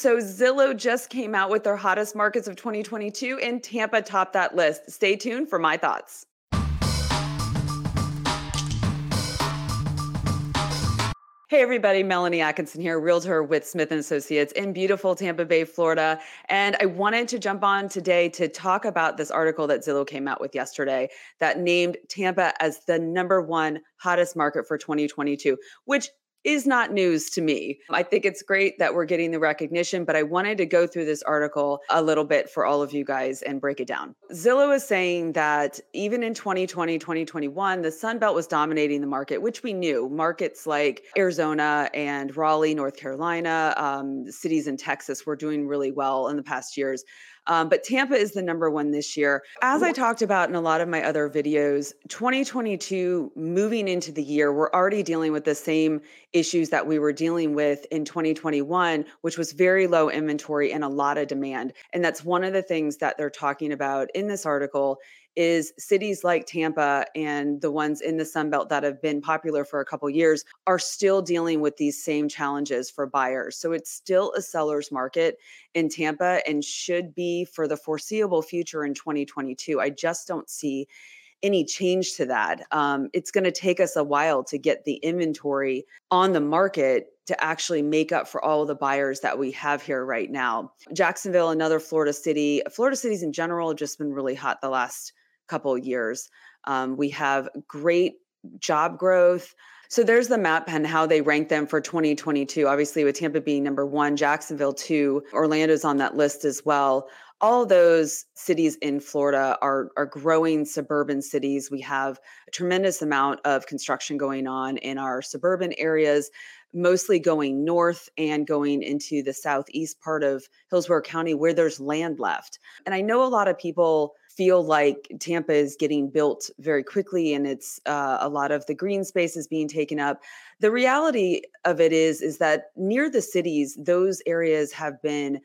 So Zillow just came out with their hottest markets of 2022 and Tampa topped that list. Stay tuned for my thoughts. Hey everybody, Melanie Atkinson here, realtor with Smith and Associates in beautiful Tampa Bay, Florida. And I wanted to jump on today to talk about this article that Zillow came out with yesterday that named Tampa as the number one hottest market for 2022, which is not news to me. I think it's great that we're getting the recognition, but I wanted to go through this article a little bit for all of you guys and break it down. Zillow is saying that even in 2020, 2021, the Sun Belt was dominating the market, which we knew. Markets like Arizona and Raleigh, North Carolina, um, cities in Texas were doing really well in the past years. Um, but Tampa is the number one this year. As I talked about in a lot of my other videos, 2022 moving into the year, we're already dealing with the same issues that we were dealing with in 2021, which was very low inventory and a lot of demand. And that's one of the things that they're talking about in this article is cities like Tampa and the ones in the Sun Belt that have been popular for a couple years are still dealing with these same challenges for buyers. So it's still a seller's market in Tampa and should be for the foreseeable future in 2022. I just don't see any change to that. Um, it's going to take us a while to get the inventory on the market to actually make up for all the buyers that we have here right now. Jacksonville, another Florida city, Florida cities in general have just been really hot the last couple years. Um, we have great job growth. So there's the map and how they rank them for 2022. Obviously, with Tampa being number one, Jacksonville two, Orlando's on that list as well. All those cities in Florida are are growing suburban cities. We have a tremendous amount of construction going on in our suburban areas, mostly going north and going into the southeast part of Hillsborough County where there's land left. And I know a lot of people feel like Tampa is getting built very quickly and it's uh, a lot of the green space is being taken up. The reality of it is is that near the cities, those areas have been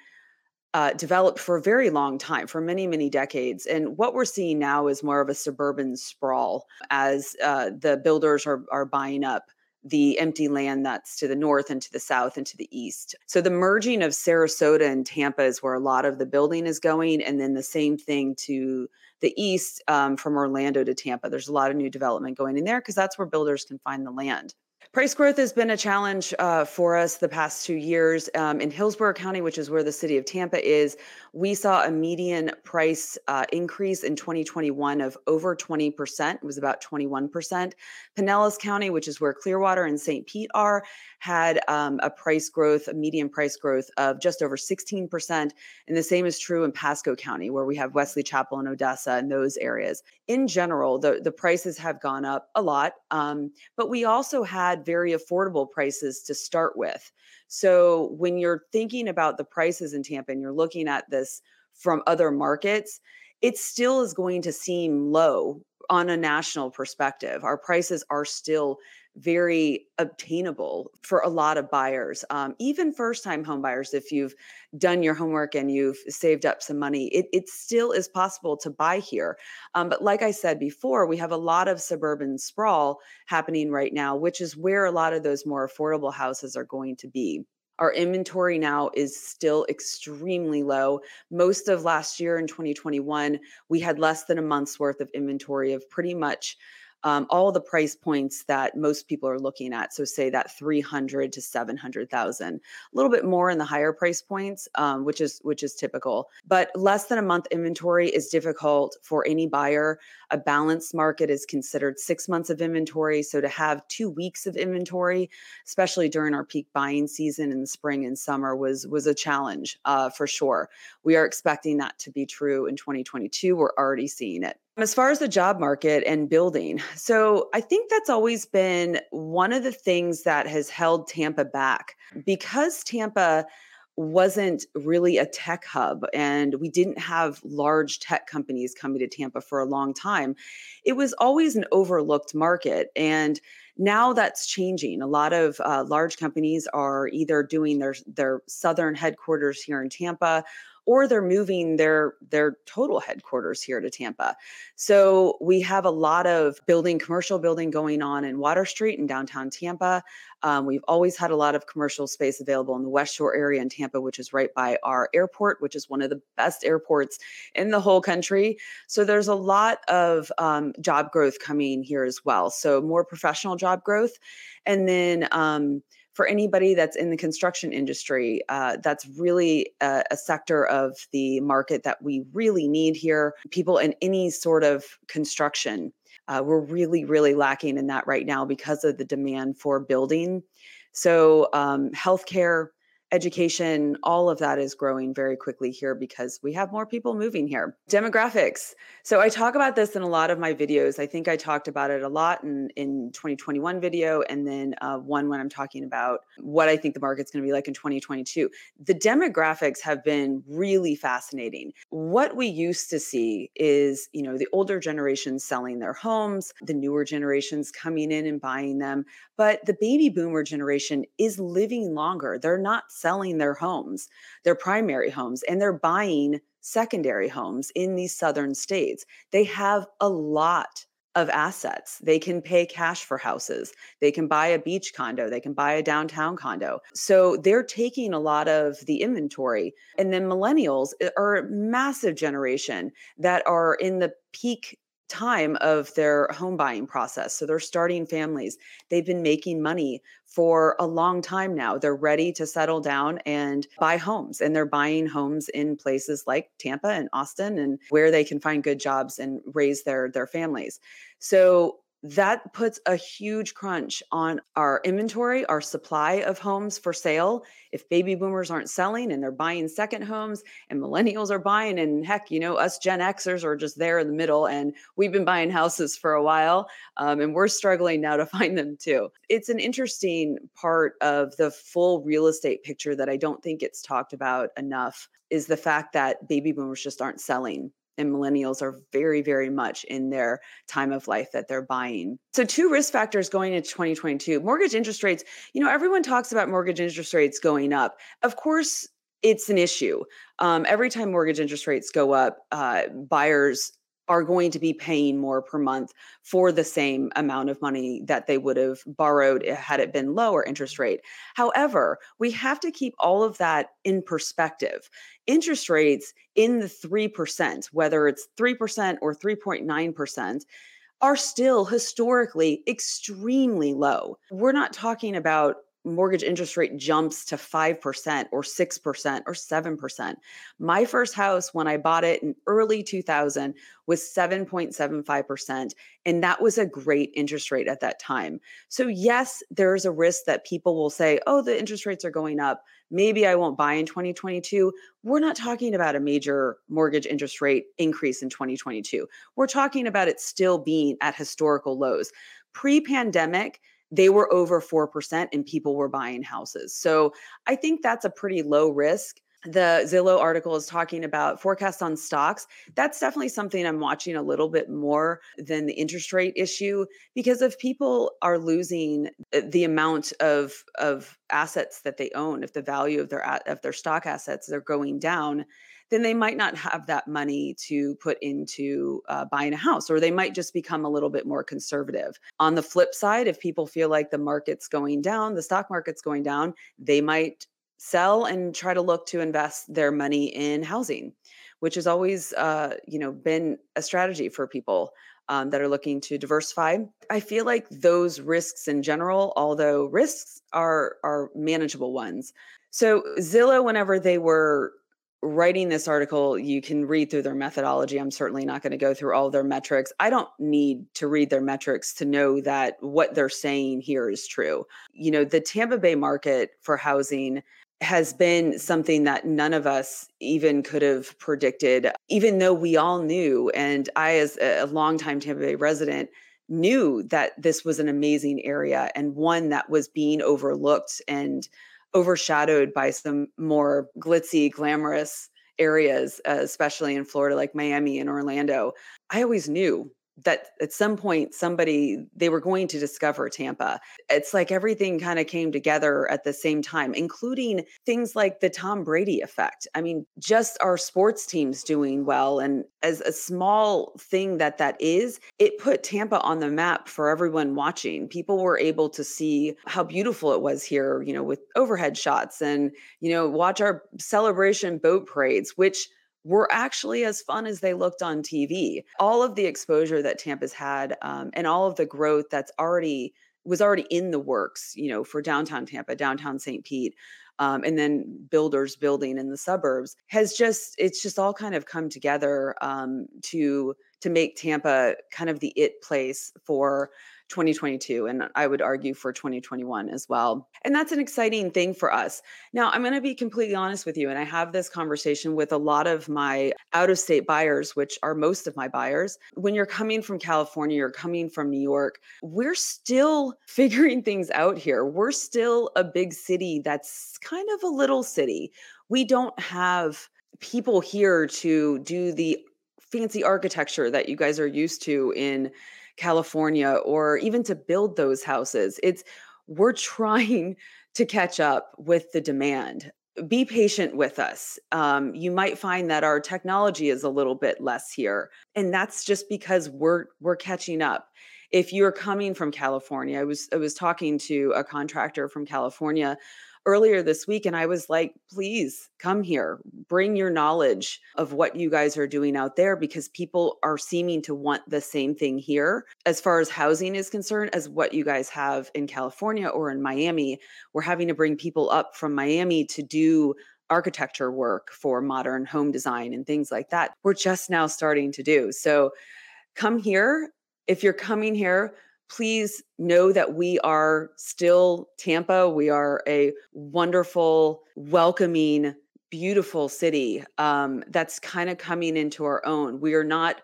uh, developed for a very long time, for many, many decades. And what we're seeing now is more of a suburban sprawl as uh, the builders are, are buying up the empty land that's to the north and to the south and to the east. So the merging of Sarasota and Tampa is where a lot of the building is going, and then the same thing to the east um, from Orlando to Tampa. There's a lot of new development going in there because that's where builders can find the land. Price growth has been a challenge uh, for us the past two years. Um, in Hillsborough County, which is where the city of Tampa is, we saw a median price uh, increase in 2021 of over 20%. It was about 21%. Pinellas County, which is where Clearwater and St. Pete are, had um, a price growth, a median price growth of just over 16%. And the same is true in Pasco County, where we have Wesley Chapel and Odessa and those areas. In general, the, the prices have gone up a lot, um, but we also had very affordable prices to start with. So when you're thinking about the prices in Tampa and you're looking at this from other markets, it still is going to seem low on a national perspective. Our prices are still very obtainable for a lot of buyers, um, even first time home buyers. If you've done your homework and you've saved up some money, it, it still is possible to buy here. Um, but like I said before, we have a lot of suburban sprawl happening right now, which is where a lot of those more affordable houses are going to be. Our inventory now is still extremely low. Most of last year in 2021, we had less than a month's worth of inventory of pretty much um, all the price points that most people are looking at. So say that 300 to 700,000, a little bit more in the higher price points, um, which is which is typical. But less than a month inventory is difficult for any buyer. A balanced market is considered six months of inventory. So to have two weeks of inventory, especially during our peak buying season in the spring and summer, was was a challenge uh, for sure. We are expecting that to be true in 2022. We're already seeing it. As far as the job market and building, so I think that's always been one of the things that has held Tampa back because Tampa wasn't really a tech hub and we didn't have large tech companies coming to Tampa for a long time. It was always an overlooked market. And Now that's changing. A lot of uh, large companies are either doing their their southern headquarters here in Tampa or they're moving their their total headquarters here to Tampa. So we have a lot of building commercial building going on in Water Street in downtown Tampa. Um, we've always had a lot of commercial space available in the West Shore area in Tampa, which is right by our airport, which is one of the best airports in the whole country. So there's a lot of um, job growth coming here as well. So more professional job growth, and then. Um, for anybody that's in the construction industry, uh, that's really a, a, sector of the market that we really need here. People in any sort of construction, uh, we're really, really lacking in that right now because of the demand for building. So, um, healthcare, education, all of that is growing very quickly here because we have more people moving here. Demographics. So I talk about this in a lot of my videos. I think I talked about it a lot in, in 2021 video and then uh, one when I'm talking about what I think the market's going to be like in 2022. The demographics have been really fascinating. What we used to see is, you know, the older generations selling their homes, the newer generations coming in and buying them, but the baby boomer generation is living longer. They're not selling their homes, their primary homes, and they're buying secondary homes in these southern states. They have a lot of assets. They can pay cash for houses. They can buy a beach condo. They can buy a downtown condo. So they're taking a lot of the inventory. And then millennials eh, are a massive generation that are in the peak time of their home buying process. So they're starting families. They've been making money for a long time now. They're ready to settle down and buy homes. And they're buying homes in places like Tampa and Austin and where they can find good jobs and raise their their families. So that puts a huge crunch on our inventory, our supply of homes for sale. If baby boomers aren't selling and they're buying second homes and millennials are buying, and heck, you know, us Gen Xers are just there in the middle and we've been buying houses for a while um, and we're struggling now to find them too. It's an interesting part of the full real estate picture that I don't think gets talked about enough is the fact that baby boomers just aren't selling and millennials are very, very much in their time of life that they're buying. So, two risk factors going into 2022 mortgage interest rates. You know, everyone talks about mortgage interest rates going up. Of course, it's an issue. Um, every time mortgage interest rates go up, uh, buyers are going to be paying more per month for the same amount of money that they would have borrowed had it been lower interest rate. However, we have to keep all of that in perspective. Interest rates in the 3%, whether it's 3% or 3.9%, are still historically extremely low. We're not talking about mortgage interest rate jumps to 5% or 6% or 7%. My first house when I bought it in early 2000 was 7.75% and that was a great interest rate at that time. So yes, there's a risk that people will say, "Oh, the interest rates are going up. Maybe I won't buy in 2022." We're not talking about a major mortgage interest rate increase in 2022. We're talking about it still being at historical lows. Pre-pandemic, they were over 4% and people were buying houses. So I think that's a pretty low risk. The Zillow article is talking about forecasts on stocks. That's definitely something I'm watching a little bit more than the interest rate issue because if people are losing uh, the amount of of assets that they own, if the value of their of their stock assets are going down, then they might not have that money to put into uh, buying a house, or they might just become a little bit more conservative. On the flip side, if people feel like the market's going down, the stock market's going down, they might sell and try to look to invest their money in housing, which has always, uh, you know, been a strategy for people. Um, that are looking to diversify. I feel like those risks in general, although risks are are manageable ones. So Zillow, whenever they were writing this article, you can read through their methodology. I'm certainly not going to go through all their metrics. I don't need to read their metrics to know that what they're saying here is true. You know, the Tampa Bay market for housing has been something that none of us even could have predicted, even though we all knew. And I, as a longtime Tampa Bay resident, knew that this was an amazing area and one that was being overlooked and overshadowed by some more glitzy, glamorous areas, uh, especially in Florida, like Miami and Orlando. I always knew that at some point somebody they were going to discover Tampa. It's like everything kind of came together at the same time, including things like the Tom Brady effect. I mean, just our sports teams doing well and as a small thing that that is, it put Tampa on the map for everyone watching. People were able to see how beautiful it was here, you know, with overhead shots and, you know, watch our celebration boat parades which were actually as fun as they looked on TV. All of the exposure that Tampa's had um, and all of the growth that's already was already in the works, you know, for downtown Tampa, downtown St. Pete, um, and then builders building in the suburbs has just it's just all kind of come together um, to to make Tampa kind of the it place for 2022 and I would argue for 2021 as well. And that's an exciting thing for us. Now, I'm going to be completely honest with you and I have this conversation with a lot of my out of state buyers, which are most of my buyers. When you're coming from California, you're coming from New York, we're still figuring things out here. We're still a big city that's kind of a little city. We don't have people here to do the fancy architecture that you guys are used to in California or even to build those houses. It's we're trying to catch up with the demand. Be patient with us. Um, you might find that our technology is a little bit less here, and that's just because we're we're catching up. If you're coming from California, I was I was talking to a contractor from California earlier this week and I was like, please come here, bring your knowledge of what you guys are doing out there because people are seeming to want the same thing here as far as housing is concerned as what you guys have in California or in Miami. We're having to bring people up from Miami to do architecture work for modern home design and things like that. We're just now starting to do. So come here. If you're coming here, please know that we are still Tampa. We are a wonderful, welcoming, beautiful city um, that's kind of coming into our own. We are not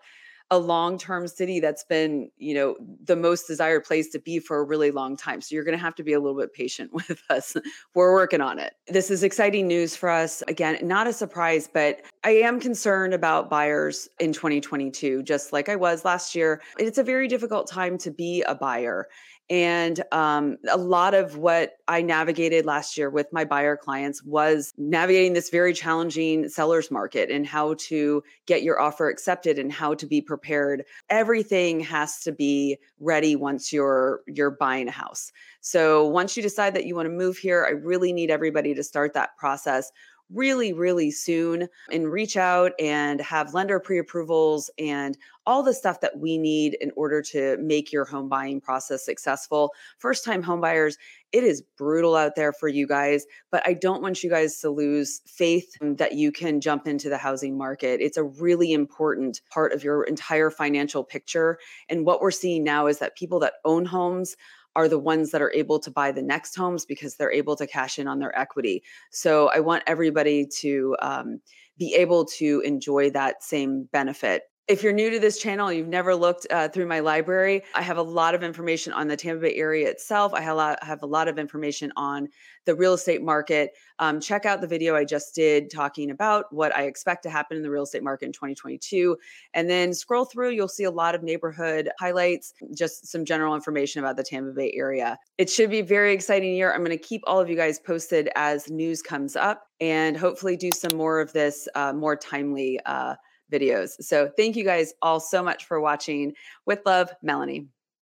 a long-term city that's been, you know, the most desired place to be for a really long time. So you're going to have to be a little bit patient with us. We're working on it. This is exciting news for us. Again, not a surprise, but I am concerned about buyers in 2022 just like I was last year. It's a very difficult time to be a buyer. And um, a lot of what I navigated last year with my buyer clients was navigating this very challenging seller's market and how to get your offer accepted and how to be prepared. Everything has to be ready once you're you're buying a house. So once you decide that you want to move here, I really need everybody to start that process really, really soon and reach out and have lender pre approvals and all the stuff that we need in order to make your home buying process successful. First time homebuyers, it is brutal out there for you guys, but I don't want you guys to lose faith that you can jump into the housing market. It's a really important part of your entire financial picture. And what we're seeing now is that people that own homes, are the ones that are able to buy the next homes because they're able to cash in on their equity. So I want everybody to um, be able to enjoy that same benefit if you're new to this channel, you've never looked uh, through my library, I have a lot of information on the Tampa Bay area itself. I have a lot, have a lot of information on the real estate market. Um, check out the video I just did talking about what I expect to happen in the real estate market in 2022. And then scroll through, you'll see a lot of neighborhood highlights, just some general information about the Tampa Bay area. It should be a very exciting year. I'm going to keep all of you guys posted as news comes up and hopefully do some more of this uh, more timely. Uh, videos. So thank you guys all so much for watching. With love, Melanie.